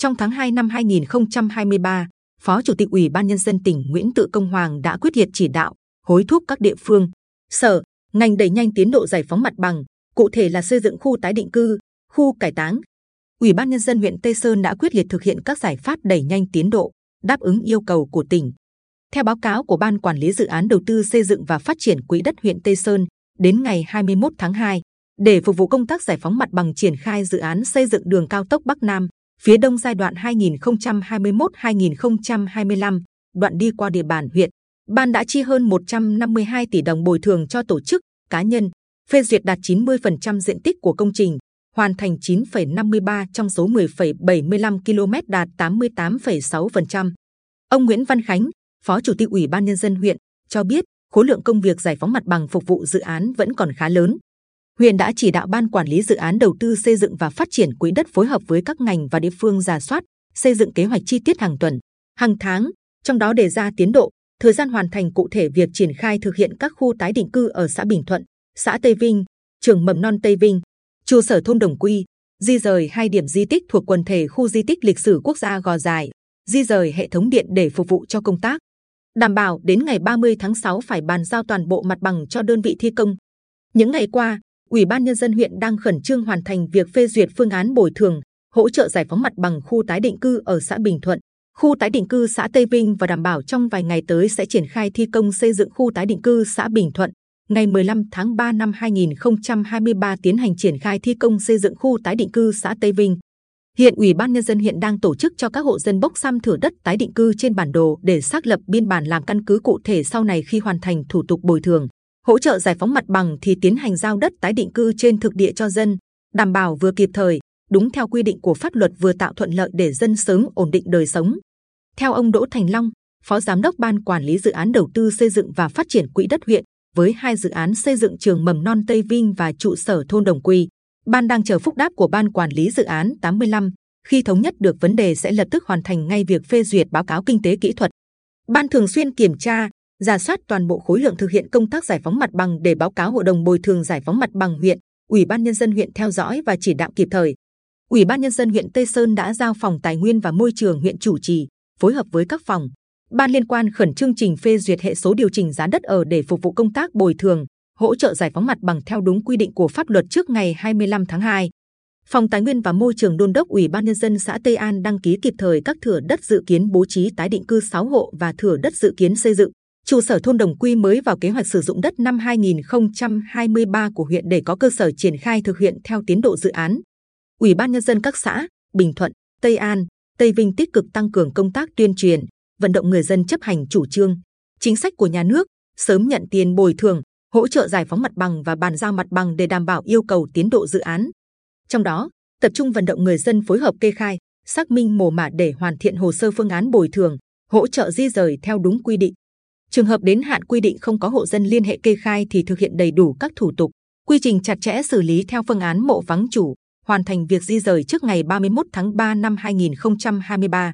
Trong tháng 2 năm 2023, Phó Chủ tịch Ủy ban Nhân dân tỉnh Nguyễn Tự Công Hoàng đã quyết liệt chỉ đạo, hối thúc các địa phương, sở, ngành đẩy nhanh tiến độ giải phóng mặt bằng, cụ thể là xây dựng khu tái định cư, khu cải táng. Ủy ban Nhân dân huyện Tây Sơn đã quyết liệt thực hiện các giải pháp đẩy nhanh tiến độ, đáp ứng yêu cầu của tỉnh. Theo báo cáo của Ban Quản lý Dự án Đầu tư Xây dựng và Phát triển Quỹ đất huyện Tây Sơn, đến ngày 21 tháng 2, để phục vụ công tác giải phóng mặt bằng triển khai dự án xây dựng đường cao tốc Bắc Nam, phía đông giai đoạn 2021-2025, đoạn đi qua địa bàn huyện, ban đã chi hơn 152 tỷ đồng bồi thường cho tổ chức, cá nhân, phê duyệt đạt 90% diện tích của công trình, hoàn thành 9,53 trong số 10,75 km đạt 88,6%. Ông Nguyễn Văn Khánh, Phó Chủ tịch Ủy ban Nhân dân huyện, cho biết khối lượng công việc giải phóng mặt bằng phục vụ dự án vẫn còn khá lớn. Huyện đã chỉ đạo ban quản lý dự án đầu tư xây dựng và phát triển quỹ đất phối hợp với các ngành và địa phương giả soát, xây dựng kế hoạch chi tiết hàng tuần, hàng tháng, trong đó đề ra tiến độ, thời gian hoàn thành cụ thể việc triển khai thực hiện các khu tái định cư ở xã Bình Thuận, xã Tây Vinh, trường mầm non Tây Vinh, trụ sở thôn Đồng Quy, di rời hai điểm di tích thuộc quần thể khu di tích lịch sử quốc gia Gò Dài, di rời hệ thống điện để phục vụ cho công tác đảm bảo đến ngày 30 tháng 6 phải bàn giao toàn bộ mặt bằng cho đơn vị thi công. Những ngày qua, Ủy ban Nhân dân huyện đang khẩn trương hoàn thành việc phê duyệt phương án bồi thường, hỗ trợ giải phóng mặt bằng khu tái định cư ở xã Bình Thuận, khu tái định cư xã Tây Vinh và đảm bảo trong vài ngày tới sẽ triển khai thi công xây dựng khu tái định cư xã Bình Thuận. Ngày 15 tháng 3 năm 2023 tiến hành triển khai thi công xây dựng khu tái định cư xã Tây Vinh. Hiện Ủy ban Nhân dân hiện đang tổ chức cho các hộ dân bốc xăm thửa đất tái định cư trên bản đồ để xác lập biên bản làm căn cứ cụ thể sau này khi hoàn thành thủ tục bồi thường. Hỗ trợ giải phóng mặt bằng thì tiến hành giao đất tái định cư trên thực địa cho dân, đảm bảo vừa kịp thời, đúng theo quy định của pháp luật vừa tạo thuận lợi để dân sớm ổn định đời sống. Theo ông Đỗ Thành Long, Phó Giám đốc Ban Quản lý Dự án Đầu tư Xây dựng và Phát triển Quỹ đất huyện, với hai dự án xây dựng trường mầm non Tây Vinh và trụ sở thôn Đồng Quy, ban đang chờ phúc đáp của ban quản lý dự án 85. Khi thống nhất được vấn đề sẽ lập tức hoàn thành ngay việc phê duyệt báo cáo kinh tế kỹ thuật. Ban thường xuyên kiểm tra, giả soát toàn bộ khối lượng thực hiện công tác giải phóng mặt bằng để báo cáo hội đồng bồi thường giải phóng mặt bằng huyện, ủy ban nhân dân huyện theo dõi và chỉ đạo kịp thời. Ủy ban nhân dân huyện Tây Sơn đã giao phòng tài nguyên và môi trường huyện chủ trì phối hợp với các phòng ban liên quan khẩn trương trình phê duyệt hệ số điều chỉnh giá đất ở để phục vụ công tác bồi thường, hỗ trợ giải phóng mặt bằng theo đúng quy định của pháp luật trước ngày 25 tháng 2. Phòng Tài nguyên và Môi trường đôn đốc Ủy ban nhân dân xã Tây An đăng ký kịp thời các thửa đất dự kiến bố trí tái định cư 6 hộ và thửa đất dự kiến xây dựng. Trụ sở thôn Đồng Quy mới vào kế hoạch sử dụng đất năm 2023 của huyện để có cơ sở triển khai thực hiện theo tiến độ dự án. Ủy ban nhân dân các xã Bình Thuận, Tây An, Tây Vinh tích cực tăng cường công tác tuyên truyền, vận động người dân chấp hành chủ trương, chính sách của nhà nước, sớm nhận tiền bồi thường, hỗ trợ giải phóng mặt bằng và bàn giao mặt bằng để đảm bảo yêu cầu tiến độ dự án. Trong đó, tập trung vận động người dân phối hợp kê khai, xác minh mồ mả để hoàn thiện hồ sơ phương án bồi thường, hỗ trợ di rời theo đúng quy định. Trường hợp đến hạn quy định không có hộ dân liên hệ kê khai thì thực hiện đầy đủ các thủ tục, quy trình chặt chẽ xử lý theo phương án mộ vắng chủ, hoàn thành việc di rời trước ngày 31 tháng 3 năm 2023.